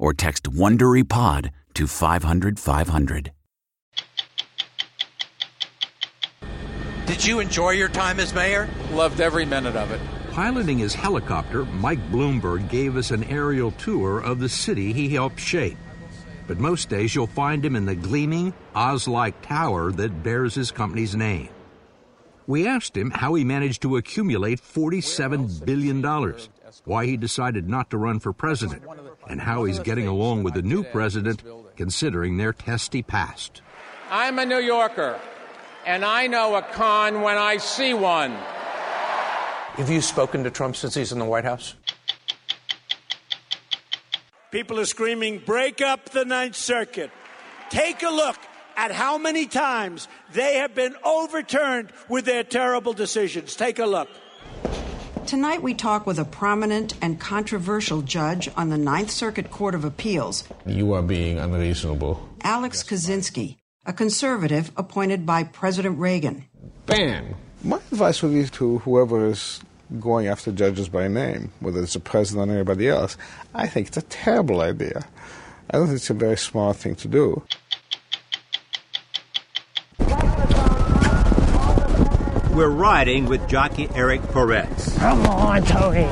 or text WonderyPod to 500 500. Did you enjoy your time as mayor? Loved every minute of it. Piloting his helicopter, Mike Bloomberg gave us an aerial tour of the city he helped shape. But most days you'll find him in the gleaming, Oz like tower that bears his company's name. We asked him how he managed to accumulate $47 billion, why he decided not to run for president, and how he's getting along with the new president considering their testy past. I'm a New Yorker, and I know a con when I see one. Have you spoken to Trump since he's in the White House? People are screaming, break up the Ninth Circuit. Take a look at how many times they have been overturned with their terrible decisions. Take a look. Tonight, we talk with a prominent and controversial judge on the Ninth Circuit Court of Appeals. You are being unreasonable. Alex Kozinski, a conservative appointed by President Reagan. Bam! My advice would be to whoever is going after judges by name, whether it's the president or anybody else. I think it's a terrible idea. I don't think it's a very smart thing to do. We're riding with jockey Eric Perez. Come on, Tony.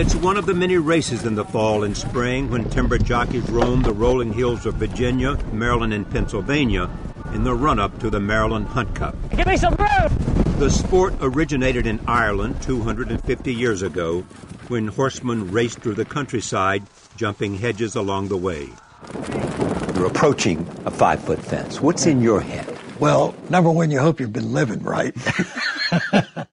It's one of the many races in the fall and spring when timber jockeys roam the rolling hills of Virginia, Maryland, and Pennsylvania in the run up to the Maryland Hunt Cup. Give me some room! The sport originated in Ireland 250 years ago when horsemen raced through the countryside, jumping hedges along the way. You're approaching a five foot fence. What's in your head? Well, number one, you hope you've been living right.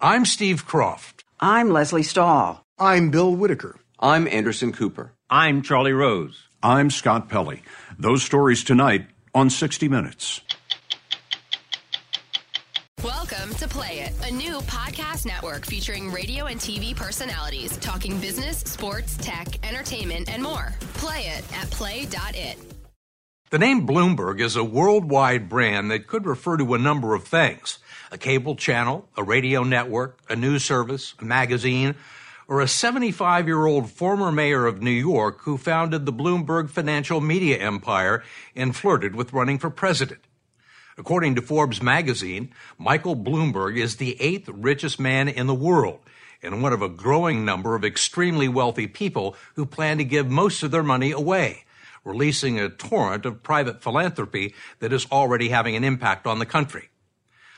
I'm Steve Kroft. I'm Lesley Stahl. I'm Bill Whitaker. I'm Anderson Cooper. I'm Charlie Rose. I'm Scott Pelley. Those stories tonight on 60 Minutes. Welcome to Play It, a new podcast network featuring radio and TV personalities talking business, sports, tech, entertainment, and more. Play it at play.it. The name Bloomberg is a worldwide brand that could refer to a number of things a cable channel, a radio network, a news service, a magazine, or a 75 year old former mayor of New York who founded the Bloomberg financial media empire and flirted with running for president. According to Forbes magazine, Michael Bloomberg is the eighth richest man in the world and one of a growing number of extremely wealthy people who plan to give most of their money away, releasing a torrent of private philanthropy that is already having an impact on the country.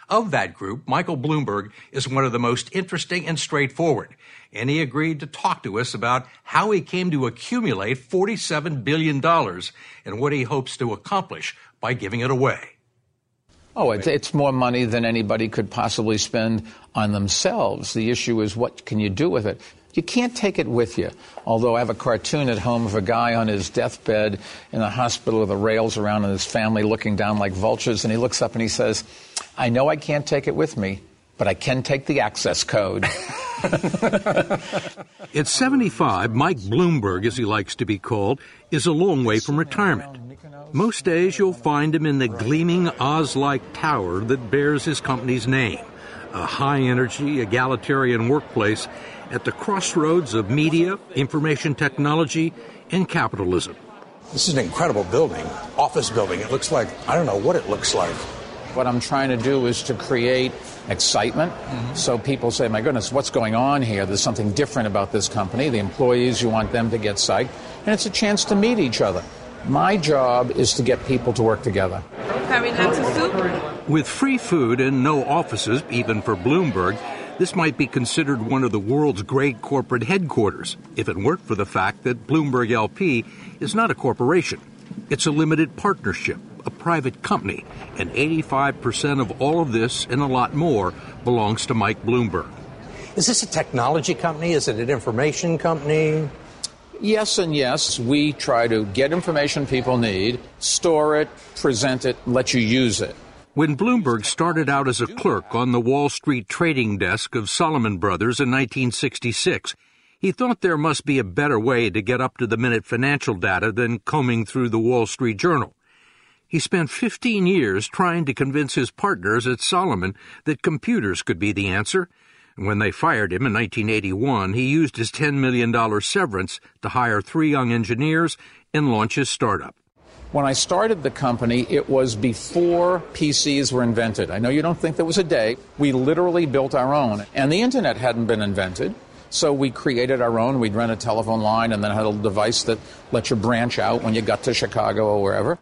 Of that group, Michael Bloomberg is one of the most interesting and straightforward, and he agreed to talk to us about how he came to accumulate $47 billion and what he hopes to accomplish by giving it away. Oh, it's, it's more money than anybody could possibly spend on themselves. The issue is what can you do with it? You can't take it with you. Although I have a cartoon at home of a guy on his deathbed in the hospital with the rails around and his family looking down like vultures, and he looks up and he says, I know I can't take it with me, but I can take the access code. At 75, Mike Bloomberg, as he likes to be called, is a long way from retirement. Most days you'll find him in the gleaming Oz like tower that bears his company's name, a high energy, egalitarian workplace at the crossroads of media, information technology, and capitalism. This is an incredible building, office building. It looks like, I don't know what it looks like. What I'm trying to do is to create excitement. Mm-hmm. So people say, my goodness, what's going on here? There's something different about this company. The employees, you want them to get psyched. And it's a chance to meet each other. My job is to get people to work together. With free food and no offices, even for Bloomberg, this might be considered one of the world's great corporate headquarters if it weren't for the fact that Bloomberg LP is not a corporation. It's a limited partnership, a private company, and 85% of all of this and a lot more belongs to Mike Bloomberg. Is this a technology company? Is it an information company? Yes and yes. We try to get information people need, store it, present it, let you use it. When Bloomberg started out as a clerk on the Wall Street trading desk of Salomon Brothers in 1966, he thought there must be a better way to get up to the minute financial data than combing through the Wall Street Journal. He spent 15 years trying to convince his partners at Solomon that computers could be the answer when they fired him in 1981, he used his $10 million severance to hire three young engineers and launch his startup. When I started the company, it was before PCs were invented. I know you don't think there was a day. We literally built our own, and the internet hadn't been invented. So we created our own. We'd rent a telephone line and then had a device that let you branch out when you got to Chicago or wherever.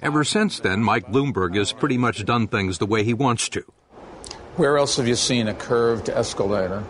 Ever since then, Mike Bloomberg has pretty much done things the way he wants to. Where else have you seen a curved escalator?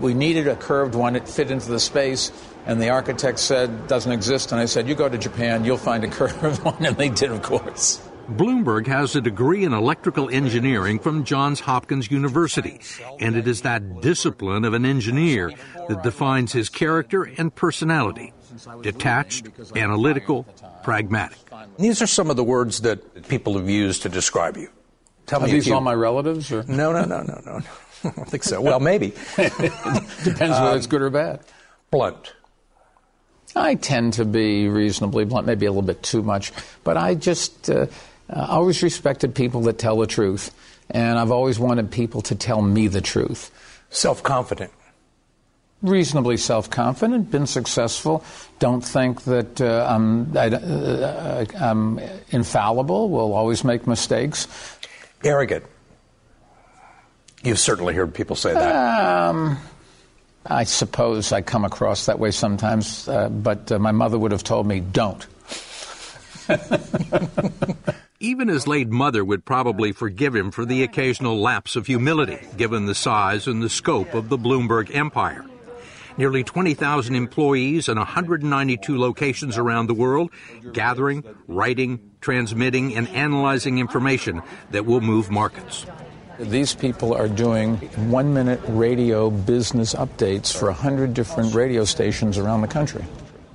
We needed a curved one. It fit into the space, and the architect said doesn't exist. And I said, you go to Japan, you'll find a curved one, and they did, of course. Bloomberg has a degree in electrical engineering from Johns Hopkins University, and it is that discipline of an engineer that defines his character and personality detached, analytical, pragmatic. These are some of the words that people have used to describe you. Tell Are me these all my relatives? Or? No, no, no, no, no. I don't think so. Well, maybe. Depends um, whether it's good or bad. Blunt. I tend to be reasonably blunt, maybe a little bit too much, but I just uh, uh, always respected people that tell the truth, and I've always wanted people to tell me the truth. Self confident. Reasonably self confident, been successful. Don't think that uh, I'm, I, uh, I'm infallible, will always make mistakes arrogant. You've certainly heard people say that. Um, I suppose I come across that way sometimes, uh, but uh, my mother would have told me, don't. Even his late mother would probably forgive him for the occasional lapse of humility, given the size and the scope of the Bloomberg empire nearly 20,000 employees in 192 locations around the world, gathering, writing, transmitting, and analyzing information that will move markets. These people are doing one minute radio business updates for 100 different radio stations around the country.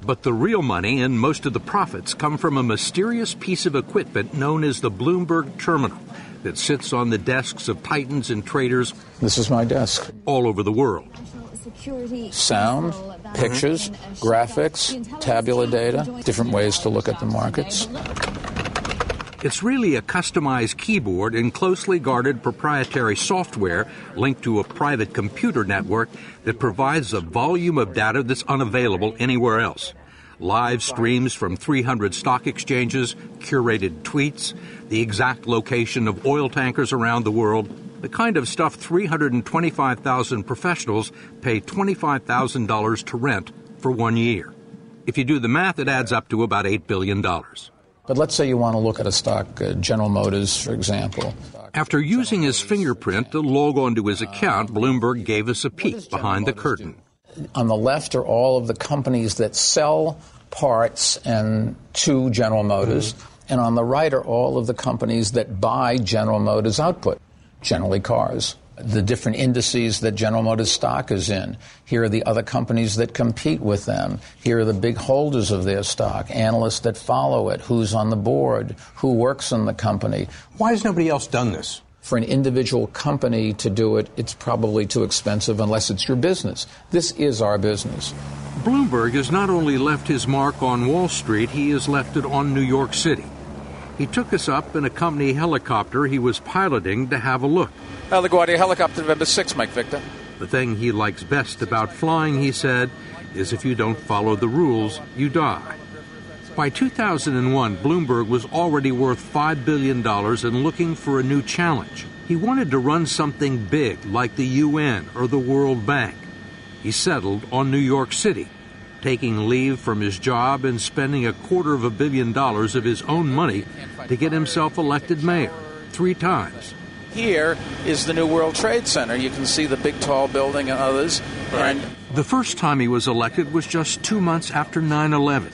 But the real money and most of the profits come from a mysterious piece of equipment known as the Bloomberg Terminal that sits on the desks of titans and traders. This is my desk. All over the world sound, pictures, graphics, tabular data, different ways to look at the markets. It's really a customized keyboard and closely guarded proprietary software linked to a private computer network that provides a volume of data that's unavailable anywhere else. Live streams from 300 stock exchanges, curated tweets, the exact location of oil tankers around the world, the kind of stuff 325,000 professionals pay $25,000 to rent for one year. If you do the math, it adds up to about $8 billion. But let's say you want to look at a stock, uh, General Motors, for example. After using his fingerprint to log onto his account, Bloomberg gave us a peek behind the curtain. On the left are all of the companies that sell parts and to General Motors, and on the right are all of the companies that buy General Motors output, generally cars the different indices that General Motors stock is in. Here are the other companies that compete with them. Here are the big holders of their stock, analysts that follow it, who's on the board, who works in the company. Why has nobody else done this? For an individual company to do it, it's probably too expensive unless it's your business. This is our business. Bloomberg has not only left his mark on Wall Street, he has left it on New York City. He took us up in a company helicopter he was piloting to have a look. Uh, LaGuardia helicopter November 6, Mike Victor. The thing he likes best about flying, he said, is if you don't follow the rules, you die. By 2001, Bloomberg was already worth $5 billion and looking for a new challenge. He wanted to run something big like the UN or the World Bank. He settled on New York City, taking leave from his job and spending a quarter of a billion dollars of his own money to get himself elected mayor three times here is the new World Trade Center. You can see the big tall building and others. Right. And the first time he was elected was just two months after 9 11.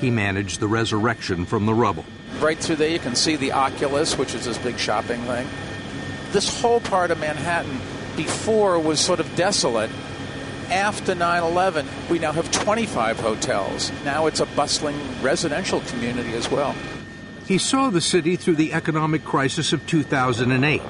He managed the resurrection from the rubble. Right through there, you can see the Oculus, which is this big shopping thing. This whole part of Manhattan before was sort of desolate. After 9 11, we now have 25 hotels. Now it's a bustling residential community as well. He saw the city through the economic crisis of 2008.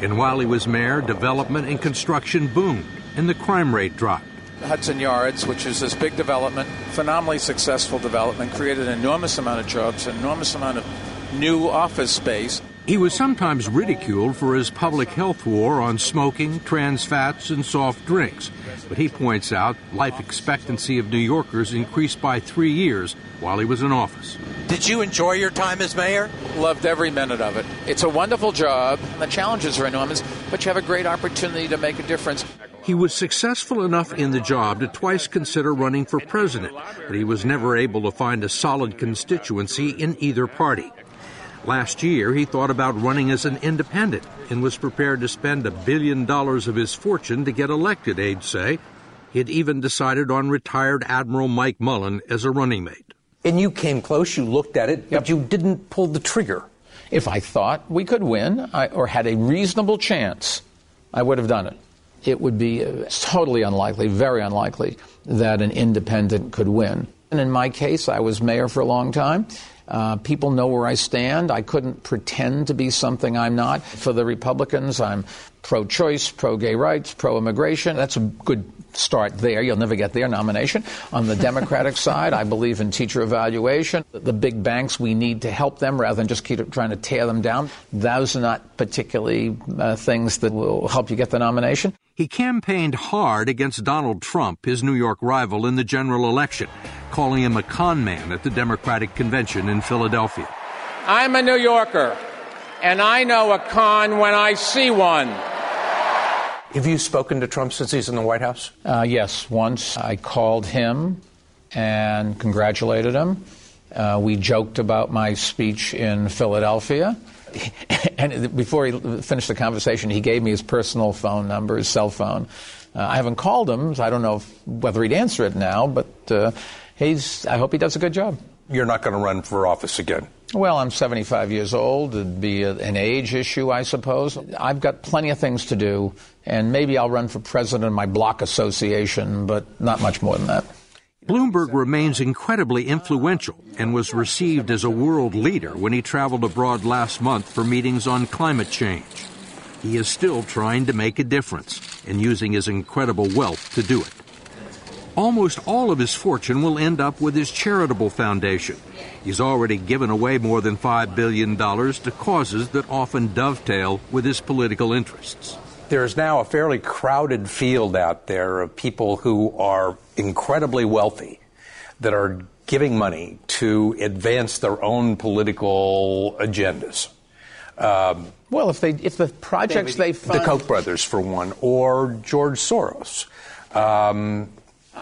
And while he was mayor, development and construction boomed, and the crime rate dropped. Hudson Yards, which is this big development, phenomenally successful development, created an enormous amount of jobs, an enormous amount of new office space. He was sometimes ridiculed for his public health war on smoking, trans fats, and soft drinks. But he points out life expectancy of New Yorkers increased by three years while he was in office. Did you enjoy your time as mayor? Loved every minute of it. It's a wonderful job. The challenges are enormous, but you have a great opportunity to make a difference. He was successful enough in the job to twice consider running for president, but he was never able to find a solid constituency in either party. Last year, he thought about running as an independent and was prepared to spend a billion dollars of his fortune to get elected, aides say. He had even decided on retired Admiral Mike Mullen as a running mate. And you came close, you looked at it, yep. but you didn't pull the trigger. If I thought we could win I, or had a reasonable chance, I would have done it. It would be uh, totally unlikely, very unlikely, that an independent could win. And in my case, I was mayor for a long time. Uh, people know where I stand. I couldn't pretend to be something I'm not. For the Republicans, I'm pro choice, pro gay rights, pro immigration. That's a good start there. You'll never get their nomination. On the Democratic side, I believe in teacher evaluation. The big banks, we need to help them rather than just keep trying to tear them down. Those are not particularly uh, things that will help you get the nomination. He campaigned hard against Donald Trump, his New York rival, in the general election, calling him a con man at the Democratic convention in Philadelphia. I'm a New Yorker, and I know a con when I see one. Have you spoken to Trump since he's in the White House? Uh, yes, once. I called him and congratulated him. Uh, we joked about my speech in Philadelphia. and before he finished the conversation, he gave me his personal phone number, his cell phone. Uh, I haven't called him, so I don't know if, whether he'd answer it now, but uh, he's, I hope he does a good job. You're not going to run for office again? Well, I'm 75 years old. It'd be a, an age issue, I suppose. I've got plenty of things to do, and maybe I'll run for president of my block association, but not much more than that. Bloomberg remains incredibly influential and was received as a world leader when he traveled abroad last month for meetings on climate change. He is still trying to make a difference and using his incredible wealth to do it. Almost all of his fortune will end up with his charitable foundation. He's already given away more than $5 billion to causes that often dovetail with his political interests. There's now a fairly crowded field out there of people who are incredibly wealthy that are giving money to advance their own political agendas. Um, well, if they if the projects they fund, the Koch brothers for one, or George Soros. Um,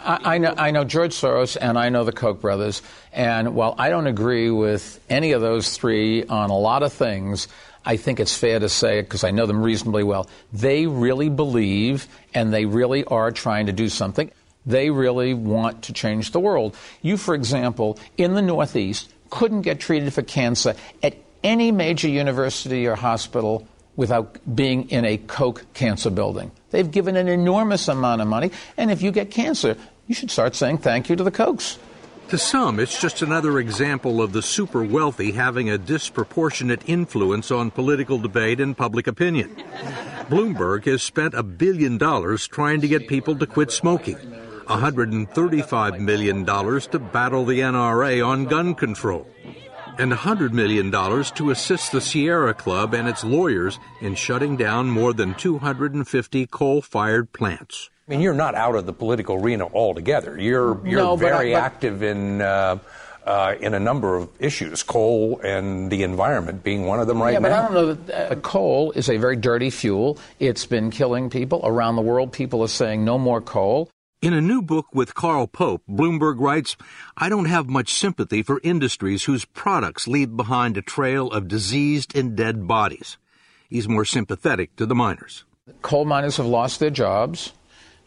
I, I, know I know George Soros and I know the Koch brothers, and while I don't agree with any of those three on a lot of things, I think it's fair to say, because I know them reasonably well, they really believe and they really are trying to do something. They really want to change the world. You, for example, in the Northeast, couldn't get treated for cancer at any major university or hospital without being in a Koch cancer building. They've given an enormous amount of money, and if you get cancer, you should start saying thank you to the Kochs. To some, it's just another example of the super wealthy having a disproportionate influence on political debate and public opinion. Bloomberg has spent a billion dollars trying to get people to quit smoking, $135 million to battle the NRA on gun control, and $100 million to assist the Sierra Club and its lawyers in shutting down more than 250 coal fired plants. I mean, you're not out of the political arena altogether. You're you're No, but I- very but- active in uh, uh, in a number of issues, coal and the environment being one of them right yeah, now. Yeah, but I don't know that uh, coal is a very dirty fuel. It's been killing people around the world. People are saying no more coal. In a new book with Carl Pope, Bloomberg writes, I don't have much sympathy for industries whose products leave behind a trail of diseased and dead bodies. He's more sympathetic to the miners. Coal miners have lost their jobs.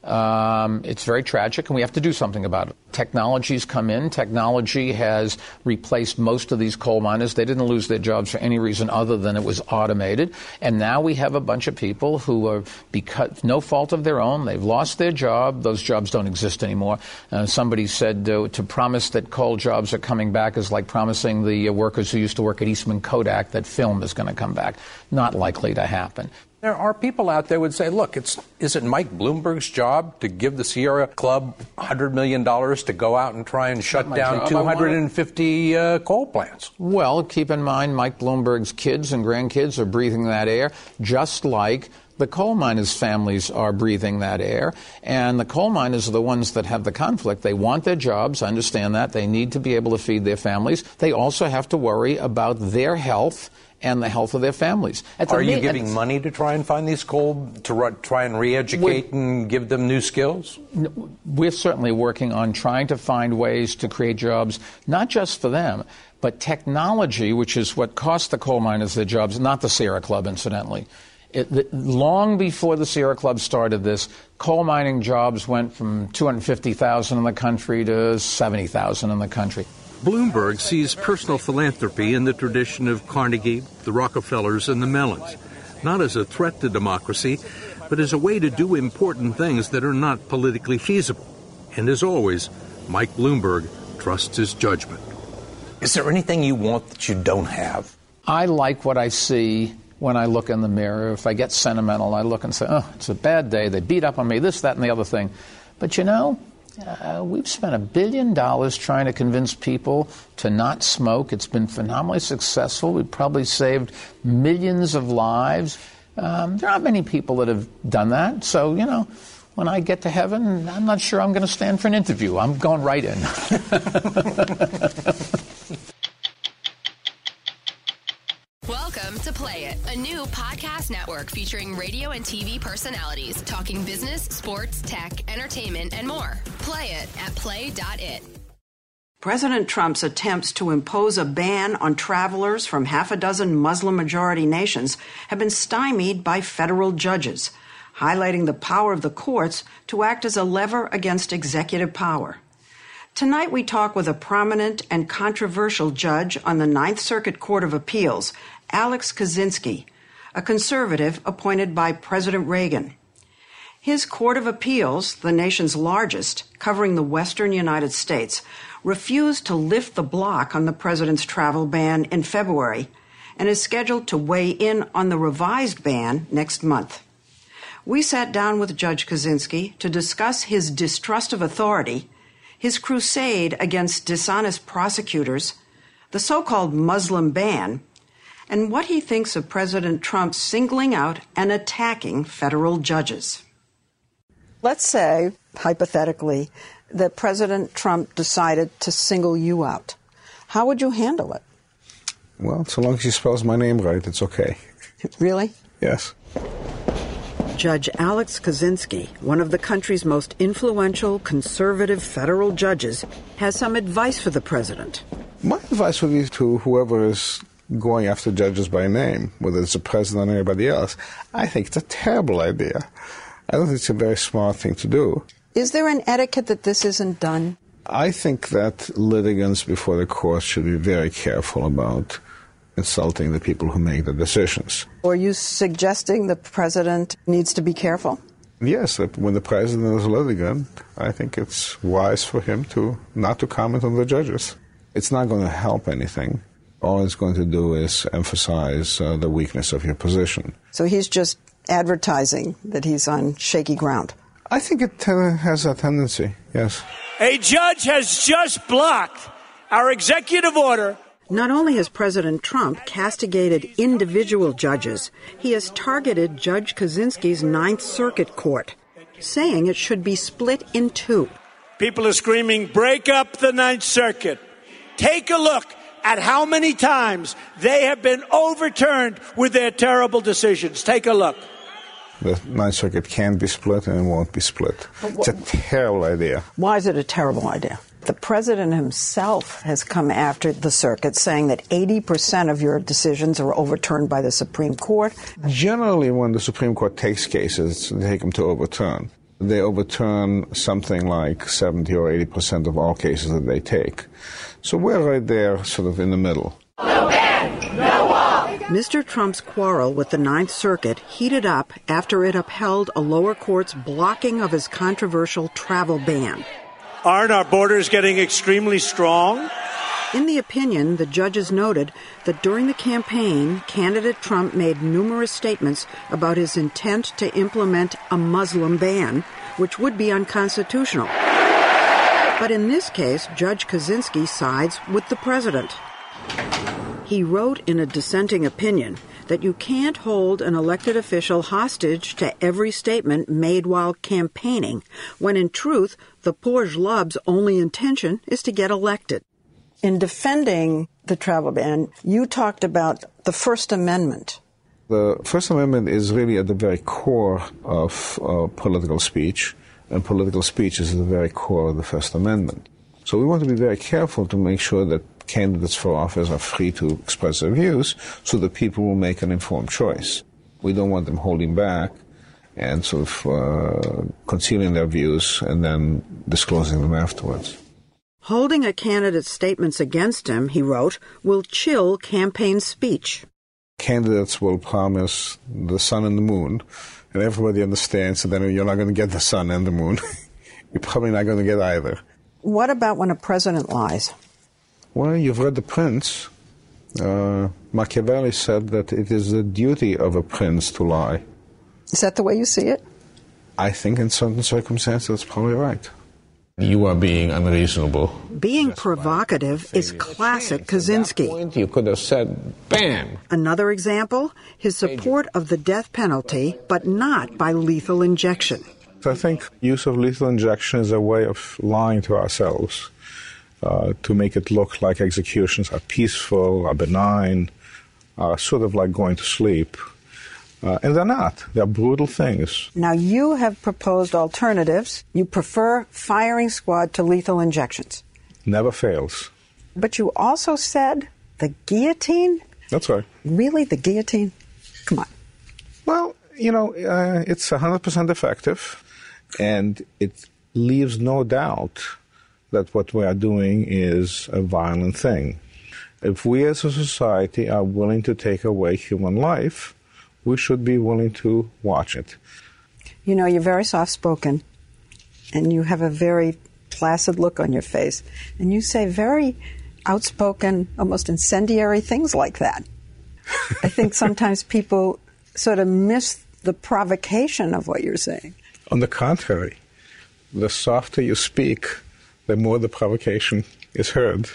Um, it's very tragic, and we have to do something about it. Technology's come in. Technology has replaced most of these coal miners. They didn't lose their jobs for any reason other than it was automated. And now we have a bunch of people who are, because no fault of their own, they've lost their job. Those jobs don't exist anymore. Uh, somebody said uh, to promise that coal jobs are coming back is like promising the uh, workers who used to work at Eastman Kodak that film is going to come back. Not likely to happen. There are people out there who would say, look, it's, is it Mike Bloomberg's job to give the Sierra Club $100 million to go out and try and shut down job. I want it. 250 uh, coal plants? Well, keep in mind, Mike Bloomberg's kids and grandkids are breathing that air, just like the coal miners' families are breathing that air. And the coal miners are the ones that have the conflict. They want their jobs, I understand that. They need to be able to feed their families. They also have to worry about their health and the health of their families. At the Are you giving money to try and find these coal, to ru- try and re educate and give them new skills? we're certainly working on trying to find ways to create jobs, not just for them, but technology, which is what cost the coal miners their jobs, not the Sierra Club, incidentally. It, the, long before the Sierra Club started this, coal mining jobs went from 250,000 in the country to 70,000 in the country. Bloomberg sees personal philanthropy in the tradition of Carnegie, the Rockefellers, and the Mellons, not as a threat to democracy, but as a way to do important things that are not politically feasible. And as always, Mike Bloomberg trusts his judgment. Is there anything you want that you don't have? I like what I see when I look in the mirror. If I get sentimental, I look and say, oh, it's a bad day. They beat up on me, this, that, and the other thing. But you know, uh, we've spent a billion dollars trying to convince people to not smoke. It's been phenomenally successful. We've probably saved millions of lives. Um, there aren't many people that have done that. So, you know, when I get to heaven, I'm not sure I'm going to stand for an interview. I'm going right in. Welcome to Play It, a new podcast network featuring radio and TV personalities talking business, sports, tech, entertainment, and more. Play it at play.it. President Trump's attempts to impose a ban on travelers from half a dozen Muslim majority nations have been stymied by federal judges, highlighting the power of the courts to act as a lever against executive power. Tonight, we talk with a prominent and controversial judge on the Ninth Circuit Court of Appeals, Alex Kozinski, a conservative appointed by President Reagan. His Court of Appeals, the nation's largest, covering the western United States, refused to lift the block on the president's travel ban in February and is scheduled to weigh in on the revised ban next month. We sat down with Judge Kozinski to discuss his distrust of authority, his crusade against dishonest prosecutors, the so called Muslim ban, and what he thinks of President Trump singling out and attacking federal judges. Let's say, hypothetically, that President Trump decided to single you out. How would you handle it? Well, so long as he spells my name right, it's okay. Really? Yes. Judge Alex Kozinski, one of the country's most influential conservative federal judges, has some advice for the president. My advice would be to whoever is going after judges by name, whether it's the president or anybody else. I think it's a terrible idea. I don't think it's a very smart thing to do. Is there an etiquette that this isn't done? I think that litigants before the court should be very careful about insulting the people who make the decisions. Are you suggesting the president needs to be careful? Yes, that when the president is a litigant, I think it's wise for him to not to comment on the judges. It's not going to help anything. All it's going to do is emphasize uh, the weakness of your position. So he's just advertising that he's on shaky ground. I think it uh, has a tendency, yes. A judge has just blocked our executive order. Not only has President Trump castigated individual judges, he has targeted Judge Kozinski's Ninth Circuit Court, saying it should be split in two. People are screaming, break up the Ninth Circuit. Take a look at how many times they have been overturned with their terrible decisions. Take a look. The Ninth Circuit can be split and it won't be split. It's a terrible idea. Why is it a terrible idea? The president himself has come after the circuit, saying that 80% of your decisions are overturned by the Supreme Court. Generally, when the Supreme Court takes cases, they take them to overturn. They overturn something like 70 or 80% of all cases that they take. So we're right there, sort of in the middle. No ban, no wall. Mr. Trump's quarrel with the Ninth Circuit heated up after it upheld a lower court's blocking of his controversial travel ban. Aren't our borders getting extremely strong? In the opinion, the judges noted that during the campaign, candidate Trump made numerous statements about his intent to implement a Muslim ban, which would be unconstitutional. But in this case, Judge Kozinski sides with the president. He wrote in a dissenting opinion that you can't hold an elected official hostage to every statement made while campaigning, when in truth, the poor schlub's only intention is to get elected. In defending the travel ban, you talked about the First Amendment. The First Amendment is really at the very core of uh, political speech and political speech is at the very core of the First Amendment. So we want to be very careful to make sure that candidates for office are free to express their views so that people will make an informed choice. We don't want them holding back and sort of uh, concealing their views and then disclosing them afterwards. Holding a candidate's statements against him, he wrote, will chill campaign speech. Candidates will promise the sun and the moon and everybody understands that then you're not going to get the sun and the moon. you're probably not going to get either. What about when a president lies? Well, you've read The Prince. Uh, Machiavelli said that it is the duty of a prince to lie. Is that the way you see it? I think in certain circumstances that's probably right. You are being unreasonable. Being provocative is classic Kozinski. Point, you could have said, bam. Another example, his support of the death penalty, but not by lethal injection. I think use of lethal injection is a way of lying to ourselves uh, to make it look like executions are peaceful, are benign, are sort of like going to sleep. Uh, and they're not. They're brutal things. Now, you have proposed alternatives. You prefer firing squad to lethal injections. Never fails. But you also said the guillotine? That's right. Really? The guillotine? Come on. Well, you know, uh, it's 100% effective, and it leaves no doubt that what we are doing is a violent thing. If we as a society are willing to take away human life, we should be willing to watch it. You know, you're very soft spoken and you have a very placid look on your face, and you say very outspoken, almost incendiary things like that. I think sometimes people sort of miss the provocation of what you're saying. On the contrary, the softer you speak, the more the provocation is heard.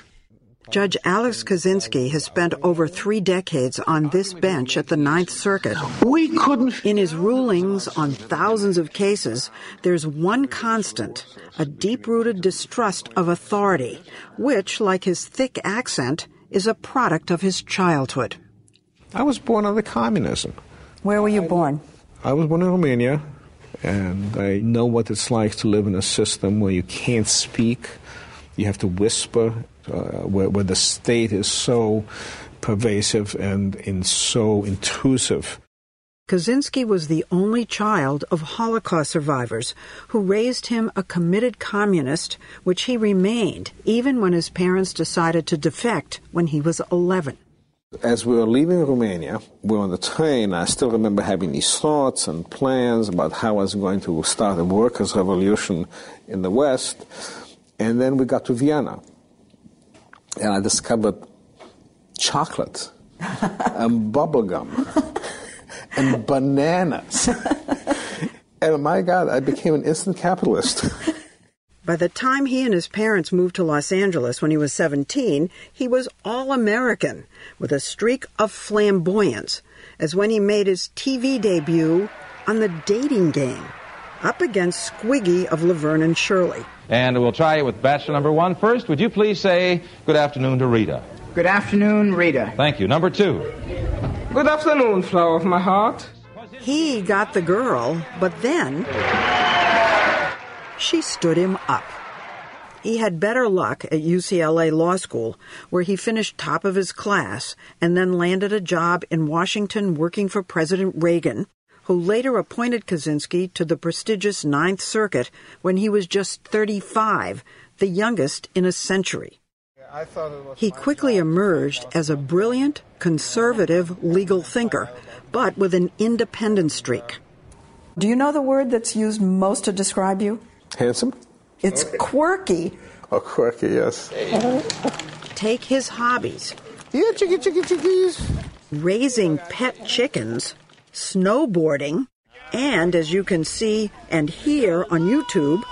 Judge Alex Kozinski has spent over three decades on this bench at the Ninth Circuit. We couldn't. In his rulings on thousands of cases, there's one constant a deep rooted distrust of authority, which, like his thick accent, is a product of his childhood. I was born under communism. Where were you born? I was born in Romania, and I know what it's like to live in a system where you can't speak, you have to whisper, Uh, where, where the state is so pervasive and, and so intrusive. Kozinski was the only child of Holocaust survivors who raised him a committed communist, which he remained even when his parents decided to defect when he was 11. As we were leaving Romania, we were on the train. I still remember having these thoughts and plans about how I was going to start a workers' revolution in the West. And then we got to Vienna. And I discovered chocolate and bubblegum and bananas. and oh my God, I became an instant capitalist. By the time he and his parents moved to Los Angeles when he was 17, he was all American with a streak of flamboyance, as when he made his TV debut on the dating game, up against Squiggy of Laverne and Shirley. And we'll try it with bachelor number one first. Would you please say good afternoon to Rita? Good afternoon, Rita. Thank you. Number two. Good afternoon, flower of my heart. He got the girl, but then she stood him up. He had better luck at UCLA Law School, where he finished top of his class and then landed a job in Washington working for President Reagan, who later appointed Kozinski to the prestigious Ninth Circuit when he was just 35, the youngest in a century. He quickly emerged as a brilliant, conservative legal thinker, but with an independent streak. Do you know the word that's used most to describe you? Handsome? It's quirky. Oh, quirky, yes. Take his hobbies. Yeah, chicky, chicky, chickies. Raising pet chickens, snowboarding, and as you can see and hear on YouTube,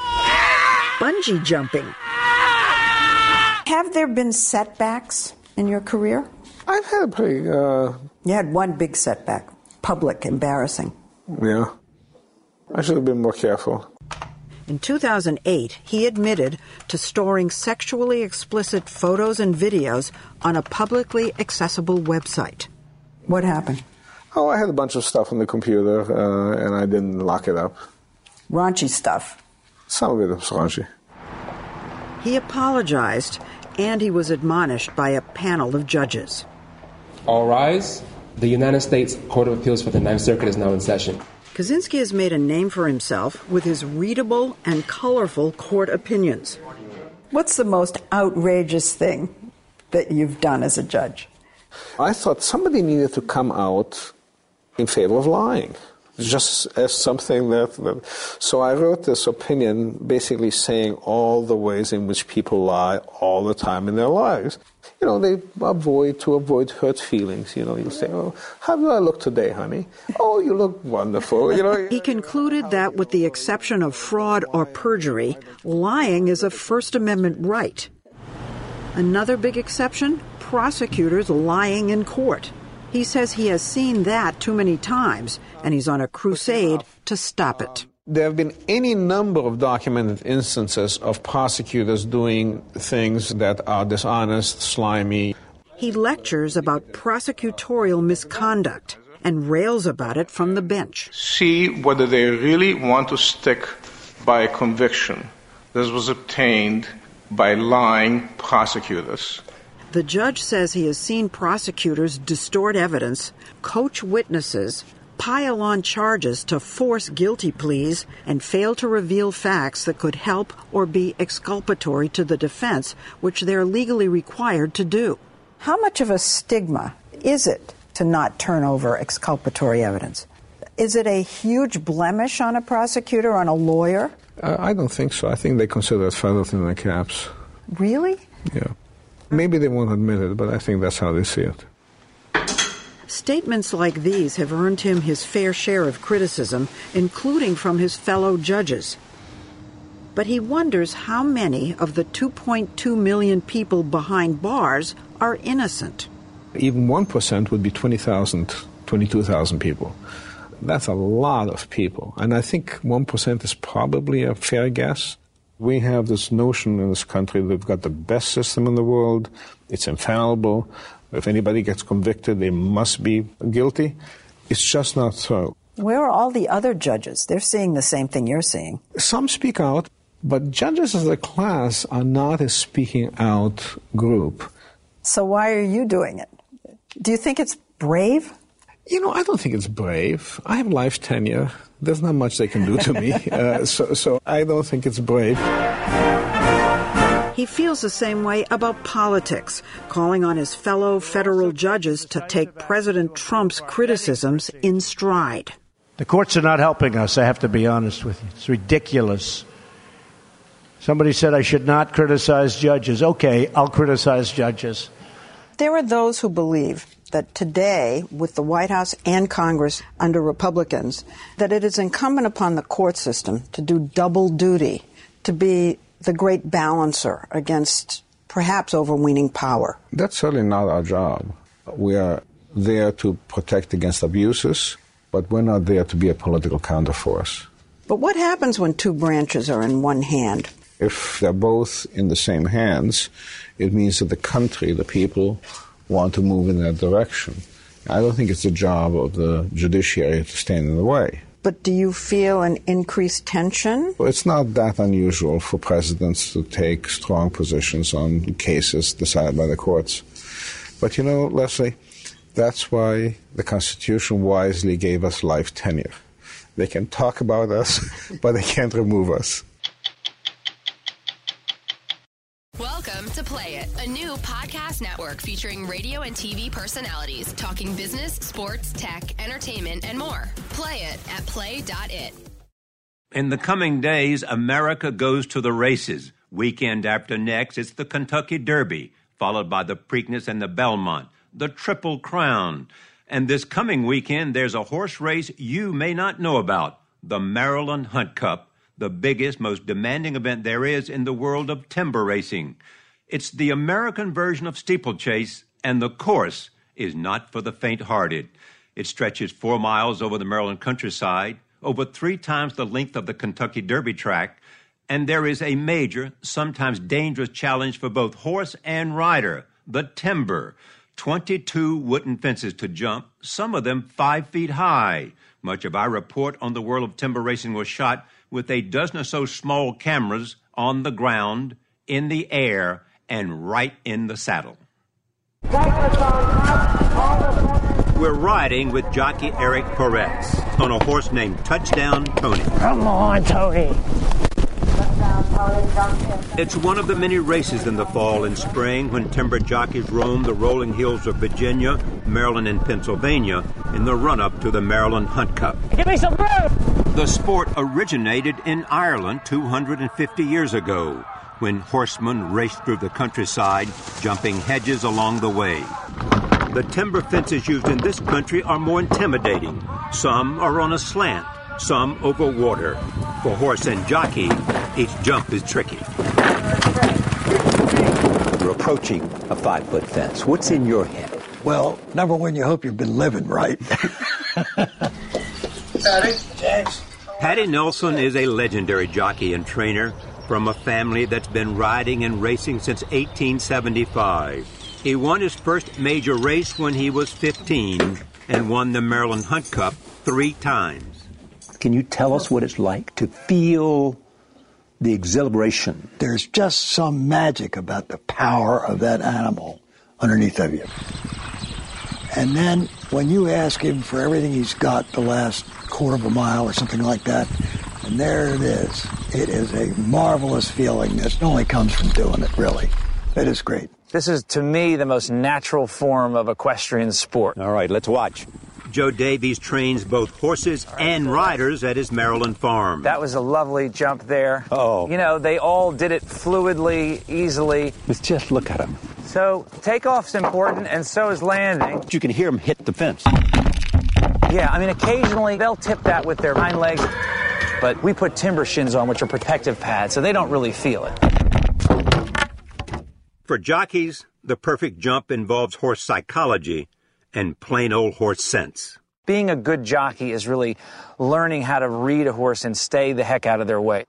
bungee jumping. Have there been setbacks in your career? I've had a pretty. Uh... You had one big setback, public, embarrassing. Yeah. I should have been more careful. In 2008, he admitted to storing sexually explicit photos and videos on a publicly accessible website. What happened? Oh, I had a bunch of stuff on the computer uh, and I didn't lock it up. Raunchy stuff. Some of it was raunchy. He apologized and he was admonished by a panel of judges. All rise. The United States Court of Appeals for the Ninth Circuit is now in session. Kozinski has made a name for himself with his readable and colorful court opinions. What's the most outrageous thing that you've done as a judge? I thought somebody needed to come out in favor of lying, just as something that, that. So I wrote this opinion basically saying all the ways in which people lie all the time in their lives you know, they avoid to avoid hurt feelings. You know, you say, "Oh, how do I look today, honey?" "Oh, you look wonderful." You know. He concluded that, with the exception of fraud or perjury, lying is a First Amendment right. Another big exception: prosecutors lying in court. He says he has seen that too many times, and he's on a crusade to stop it. Um, there have been any number of documented instances of prosecutors doing things that are dishonest, slimy. He lectures about prosecutorial misconduct and rails about it from the bench. See whether they really want to stick by a conviction that was obtained by lying prosecutors. The judge says he has seen prosecutors distort evidence, coach witnesses, pile on charges to force guilty pleas and fail to reveal facts that could help or be exculpatory to the defense, which they're legally required to do. How much of a stigma is it to not turn over exculpatory evidence? Is it a huge blemish on a prosecutor, on a lawyer? Uh, I don't think so. I think they consider it feathers in their caps. Really? Yeah. Maybe they won't admit it, but I think that's how they see it. Statements like these have earned him his fair share of criticism, including from his fellow judges. But he wonders how many of the 2.2 million people behind bars are innocent. Even 1% would be 20,000, 22,000 people. That's a lot of people. And I think 1% is probably a fair guess. We have this notion in this country that we've got the best system in the world, it's infallible. If anybody gets convicted, they must be guilty. It's just not so. Where are all the other judges? They're seeing the same thing you're seeing. Some speak out, but judges as a class are not a speaking out group. So why are you doing it? Do you think it's brave? You know, I don't think it's brave. I have life tenure. There's not much they can do to me. Uh, so, so I don't think it's brave. He feels the same way about politics, calling on his fellow federal judges to take President Trump's criticisms in stride. The courts are not helping us, I have to be honest with you. It's ridiculous. Somebody said I should not criticize judges. Okay, I'll criticize judges. There are those who believe that today, with the White House and Congress under Republicans, that it is incumbent upon the court system to do double duty, to be the great balancer against perhaps overweening power. That's certainly not our job. We are there to protect against abuses, but we're not there to be a political counterforce. But what happens when two branches are in one hand? If they're both in the same hands, it means that the country, the people, want to move in that direction. I don't think it's the job of the judiciary to stand in the way. But do you feel an increased tension? Well, it's not that unusual for presidents to take strong positions on cases decided by the courts. But you know, Lesley, that's why the Constitution wisely gave us life tenure. They can talk about us, but they can't remove us. Welcome to Play It, a new podcast network featuring radio and TV personalities talking business, sports, tech, entertainment, and more. Play it at play.it. In the coming days, America goes to the races. Weekend after next, it's the Kentucky Derby, followed by the Preakness and the Belmont, the Triple Crown. And this coming weekend, there's a horse race you may not know about the Maryland Hunt Cup the biggest, most demanding event there is in the world of timber racing. It's the American version of steeplechase, and the course is not for the faint hearted. It stretches four miles over the Maryland countryside, over three times the length of the Kentucky Derby track, and there is a major, sometimes dangerous challenge for both horse and rider the timber. 22 wooden fences to jump, some of them five feet high. Much of our report on the world of timber racing was shot with a dozen or so small cameras on the ground, in the air, and right in the saddle. We're riding with jockey Eric Poretz on a horse named Touchdown Tony. Come on, Tony. It's one of the many races in the fall and spring when timber jockeys roam the rolling hills of Virginia, Maryland, and Pennsylvania in the run up to the Maryland Hunt Cup. Give me some room! The sport originated in Ireland 250 years ago when horsemen raced through the countryside, jumping hedges along the way. The timber fences used in this country are more intimidating. Some are on a slant, some over water. For horse and jockey, each jump is tricky. You're approaching a five foot fence. What's in your head? Well, number one, you hope you've been living right. Paddy, James. Paddy Neilson is a legendary jockey and trainer from a family that's been riding and racing since 1875. He won his first major race when he was 15 and won the Maryland Hunt Cup three times. Can you tell us what it's like to feel the exhilaration? There's just some magic about the power of that animal underneath of you. And then when you ask him for everything he's got the last quarter of a mile or something like that, and there it is. It is a marvelous feeling that only comes from doing it, really. It is great. This is, to me, the most natural form of equestrian sport. All right, let's watch. Joe Davies trains both horses and riders at his Maryland farm. That was a lovely jump there. Oh. You know, they all did it fluidly, easily. Let's just look at him. So, takeoff's important, and so is landing. You can hear him hit the fence. Yeah, I mean, occasionally they'll tip that with their hind legs, but we put timber shins on, which are protective pads, so they don't really feel it. For jockeys, the perfect jump involves horse psychology and plain old horse sense. Being a good jockey is really learning how to read a horse and stay the heck out of their way.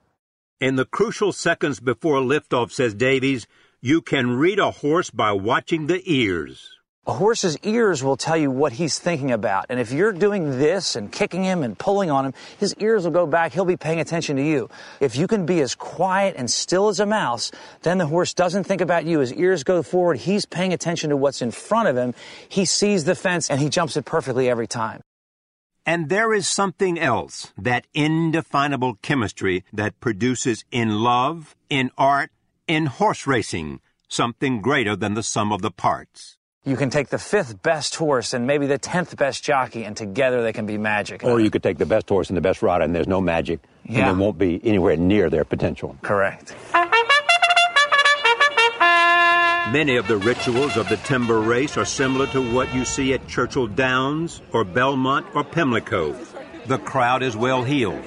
In the crucial seconds before liftoff, says Davies, you can read a horse by watching the ears. A horse's ears will tell you what he's thinking about. And if you're doing this and kicking him and pulling on him, his ears will go back. He'll be paying attention to you. If you can be as quiet and still as a mouse, then the horse doesn't think about you. His ears go forward. He's paying attention to what's in front of him. He sees the fence and he jumps it perfectly every time. And there is something else, that indefinable chemistry that produces in love, in art, in horse racing, something greater than the sum of the parts. You can take the fifth best horse and maybe the tenth best jockey, and together they can be magic. Or you could take the best horse and the best rider, and there's no magic, Yeah. and it won't be anywhere near their potential. Correct. Many of the rituals of the timber race are similar to what you see at Churchill Downs or Belmont or Pimlico. The crowd is well heeled.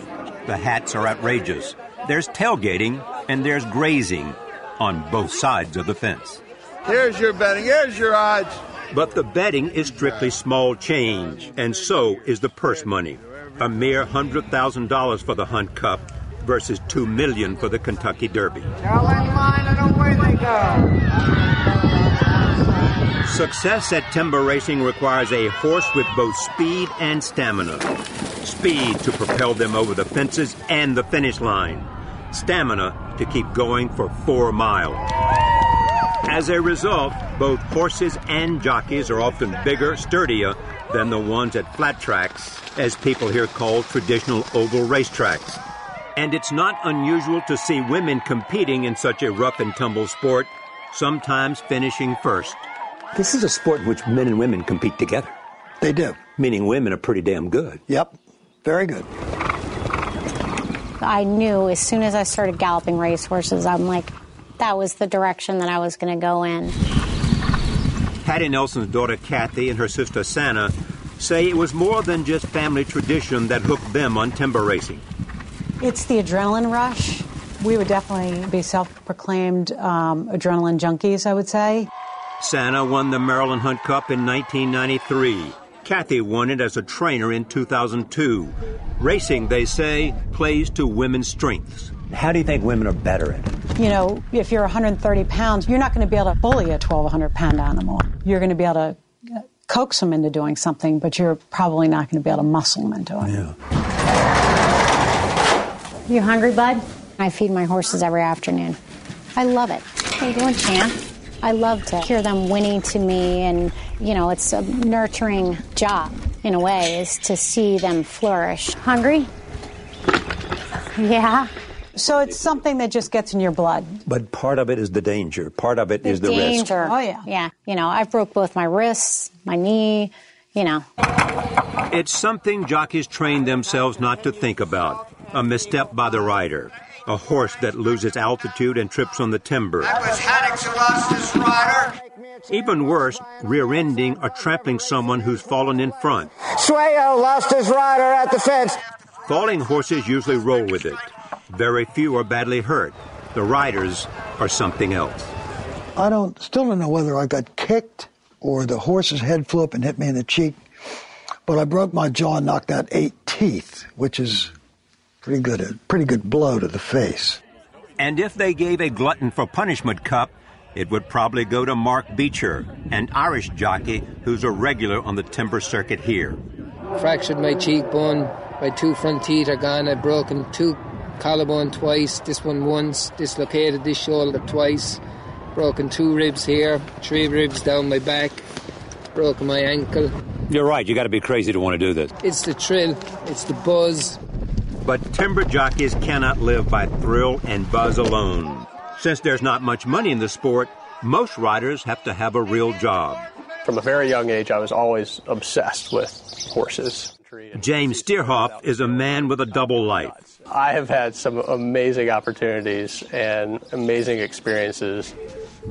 The hats are outrageous. There's tailgating and there's grazing on both sides of the fence. Here's your betting. Here's your odds. But the betting is strictly small change, and so is the purse money. A mere $100,000 for the Hunt Cup versus 2 million for the Kentucky Derby. All in line and away they go. Success at timber racing requires a horse with both speed and stamina. Speed to propel them over the fences and the finish line. Stamina to keep going for four miles. As a result, both horses and jockeys are often bigger, sturdier than the ones at flat tracks, as people here call traditional oval racetracks. And it's not unusual to see women competing in such a rough and tumble sport, sometimes finishing first. This is a sport in which men and women compete together. They do. Meaning women are pretty damn good. Yep. Very good. I knew as soon as I started galloping racehorses, I'm like, that was the direction that I was going to go in. Paddy Neilson's daughter Kathy and her sister Sanna say it was more than just family tradition that hooked them on timber racing. It's the adrenaline rush. We would definitely be self proclaimed um, adrenaline junkies, I would say. Sanna won the Maryland Hunt Cup in 1993. Kathy won it as a trainer in 2002. Racing, they say, plays to women's strengths. How do you think women are better at it? You know, if you're 130 pounds, you're not going to be able to bully a 1,200 pound animal. You're going to be able to uh, coax them into doing something, but you're probably not going to be able to muscle them into it. Yeah. You hungry, bud? I feed my horses every afternoon. I love it. How you doing, champ? I love to hear them whinny to me, and you know, it's a nurturing job in a way, is to see them flourish. Hungry? Yeah. So it's something that just gets in your blood. But part of it is the danger. Part of it is the risk. Danger. Oh yeah. Yeah. You know, I've broke both my wrists, my knee. You know. It's something jockeys train themselves not to think about. A misstep by the rider. A horse that loses altitude and trips on the timber. That was Haddix who lost his rider. Even worse, rear ending or trampling someone who's fallen in front. Swayo lost his rider at the fence. Falling horses usually roll with it. Very few are badly hurt. The riders are something else. I don't still don't know whether I got kicked or the horse's head flew up and hit me in the cheek. But I broke my jaw and knocked out eight teeth, which is pretty good a pretty good blow to the face. And if they gave a glutton for punishment cup, it would probably go to Mark Beecher, an Irish jockey who's a regular on the timber circuit here. Fractured my cheekbone, my two front teeth are gone. I've broken two collarbone twice, this one once, dislocated this shoulder twice, broken two ribs here, three ribs down my back, broken my ankle. You're right. You got to be crazy to want to do this. It's the thrill, it's the buzz. But timber jockeys cannot live by thrill and buzz alone. Since there's not much money in the sport, most riders have to have a real job. From a very young age, I was always obsessed with horses. James Stierhoff is a man with a double life. I have had some amazing opportunities and amazing experiences.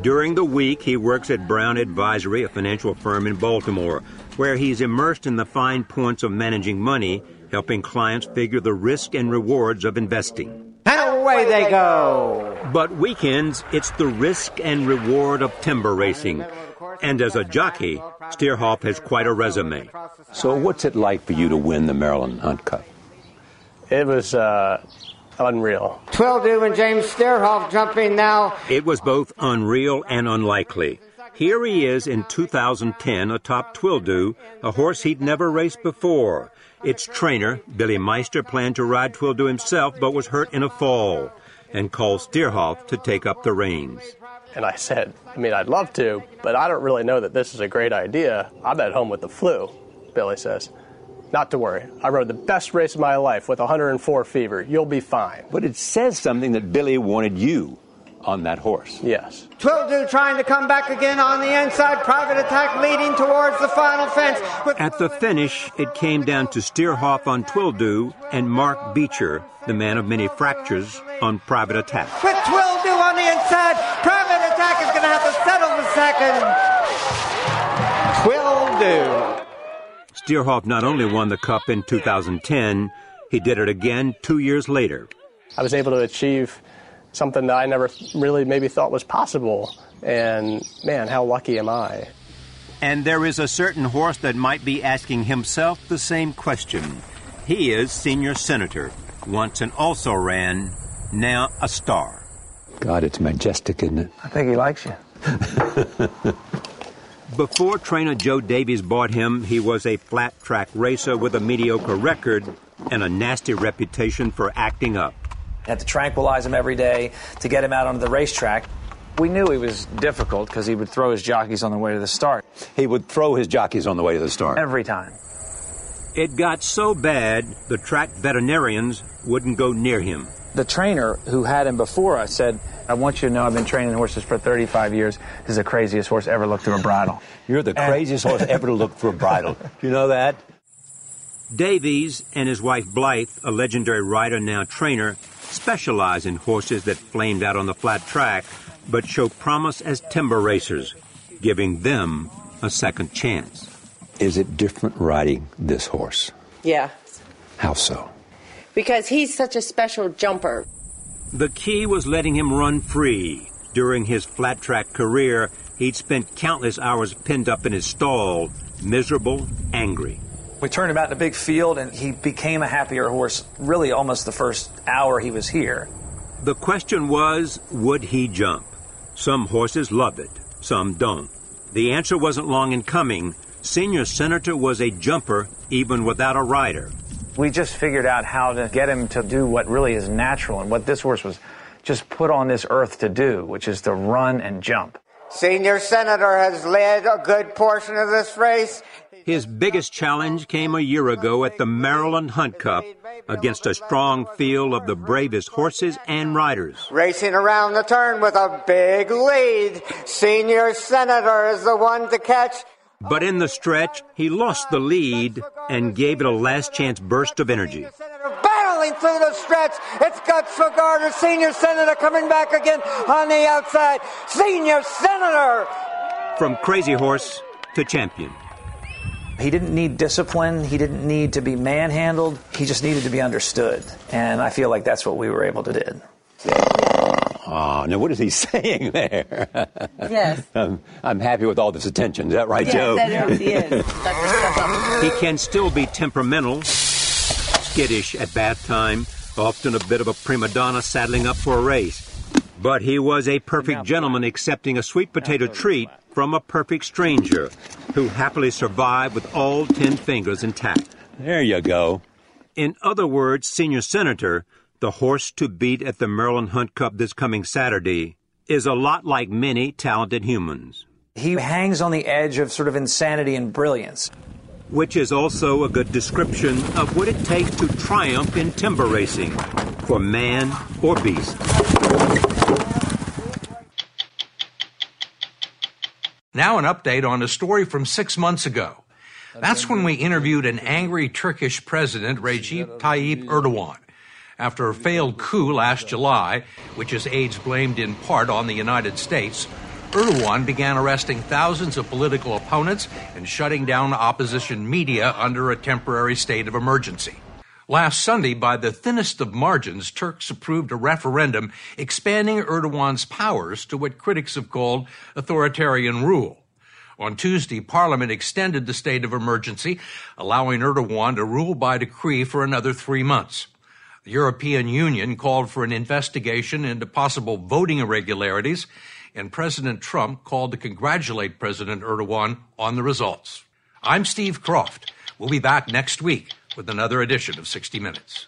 During the week, he works at Brown Advisory, a financial firm in Baltimore, where he's immersed in the fine points of managing money, helping clients figure the risk and rewards of investing. And away they go. But weekends, it's the risk and reward of timber racing. And as a jockey, Stierhoff has quite a resume. So, what's it like for you to win the Maryland Hunt Cup? It was uh, unreal. Twill Do and James Stierhoff jumping now. It was both unreal and unlikely. Here he is in 2010 atop Twill Do, a horse he'd never raced before. Its trainer, Billy Meister, planned to ride Twill Do himself but was hurt in a fall and called Stierhoff to take up the reins. And I said, I mean, I'd love to, but I don't really know that this is a great idea. I'm at home with the flu, Billy says. Not to worry. I rode the best race of my life with 104 fever. You'll be fine. But it says something that Billy wanted you on that horse. Yes. Twill Do trying to come back again on the inside. Private attack leading towards the final fence. At the finish, it came down to Stierhoff on Twill Do and Mark Beecher, the man of many fractures, on Private Attack. With Twill Do on the inside, Private Attack is going to have to settle the second. Twildo. Stierhoff not only won the Cup in 2010, he did it again two years later. I was able to achieve something that I never really maybe thought was possible. And man, how lucky am I? And there is a certain horse that might be asking himself the same question. He is senior senator, once and also ran, now a star. God, it's majestic, isn't it? I think he likes you. Before trainer Joe Davies bought him, he was a flat track racer with a mediocre record and a nasty reputation for acting up. Had to tranquilize him every day to get him out onto the racetrack. We knew he was difficult because he would throw his jockeys on the way to the start. He would throw his jockeys on the way to the start. Every time. It got so bad, the track veterinarians wouldn't go near him. The trainer who had him before us said, I want you to know I've been training horses for 35 years. This is the craziest horse ever looked through a bridle. You're the craziest horse ever to look through a bridle. Do you know that? Davies and his wife Blythe, a legendary rider now trainer, specialize in horses that flamed out on the flat track but show promise as timber racers, giving them a second chance. Is it different riding this horse? Yeah, How so? because he's such a special jumper. The key was letting him run free. During his flat track career, he'd spent countless hours pinned up in his stall, miserable, angry. We turned him out in a big field and he became a happier horse really almost the first hour he was here. The question was, would he jump? Some horses love it, some don't. The answer wasn't long in coming. Senior Senator was a jumper even without a rider. We just figured out how to get him to do what really is natural and what this horse was just put on this earth to do, which is to run and jump. Senior Senator has led a good portion of this race. His biggest challenge came a year ago at the Maryland Hunt Cup against a strong field of the bravest horses and riders. Racing around the turn with a big lead. Senior Senator is the one to catch. But in the stretch, he lost the lead and gave it a last chance burst of energy. Battling through the stretch. It's Guts Garter, Senior Senator coming back again on the outside. Senior Senator! From crazy horse to champion. He didn't need discipline. He didn't need to be manhandled. He just needed to be understood. And I feel like that's what we were able to do. Oh, now what is he saying there? Yes. I'm, I'm happy with all this attention. Is that right, Joe? Yes, that is, he is. He can still be temperamental, skittish at bath time, often a bit of a prima donna saddling up for a race. But he was a perfect gentleman accepting a sweet potato treat from a perfect stranger who happily survived with all ten fingers intact. There you go. In other words, Senior Senator, the horse to beat at the Maryland Hunt Cup this coming Saturday, is a lot like many talented humans. He hangs on the edge of sort of insanity and brilliance. Which is also a good description of what it takes to triumph in timber racing for man or beast. Now, an update on a story from six months ago. That's when we interviewed an angry Turkish president, Recep Tayyip Erdogan. After a failed coup last July, which his aides blamed in part on the United States, Erdogan began arresting thousands of political opponents and shutting down opposition media under a temporary state of emergency. Last Sunday, by the thinnest of margins, Turks approved a referendum expanding Erdogan's powers to what critics have called authoritarian rule. On Tuesday, Parliament extended the state of emergency, allowing Erdogan to rule by decree for another three months. The European Union called for an investigation into possible voting irregularities, and President Trump called to congratulate President Erdogan on the results. I'm Steve Kroft. We'll be back next week with another edition of 60 Minutes.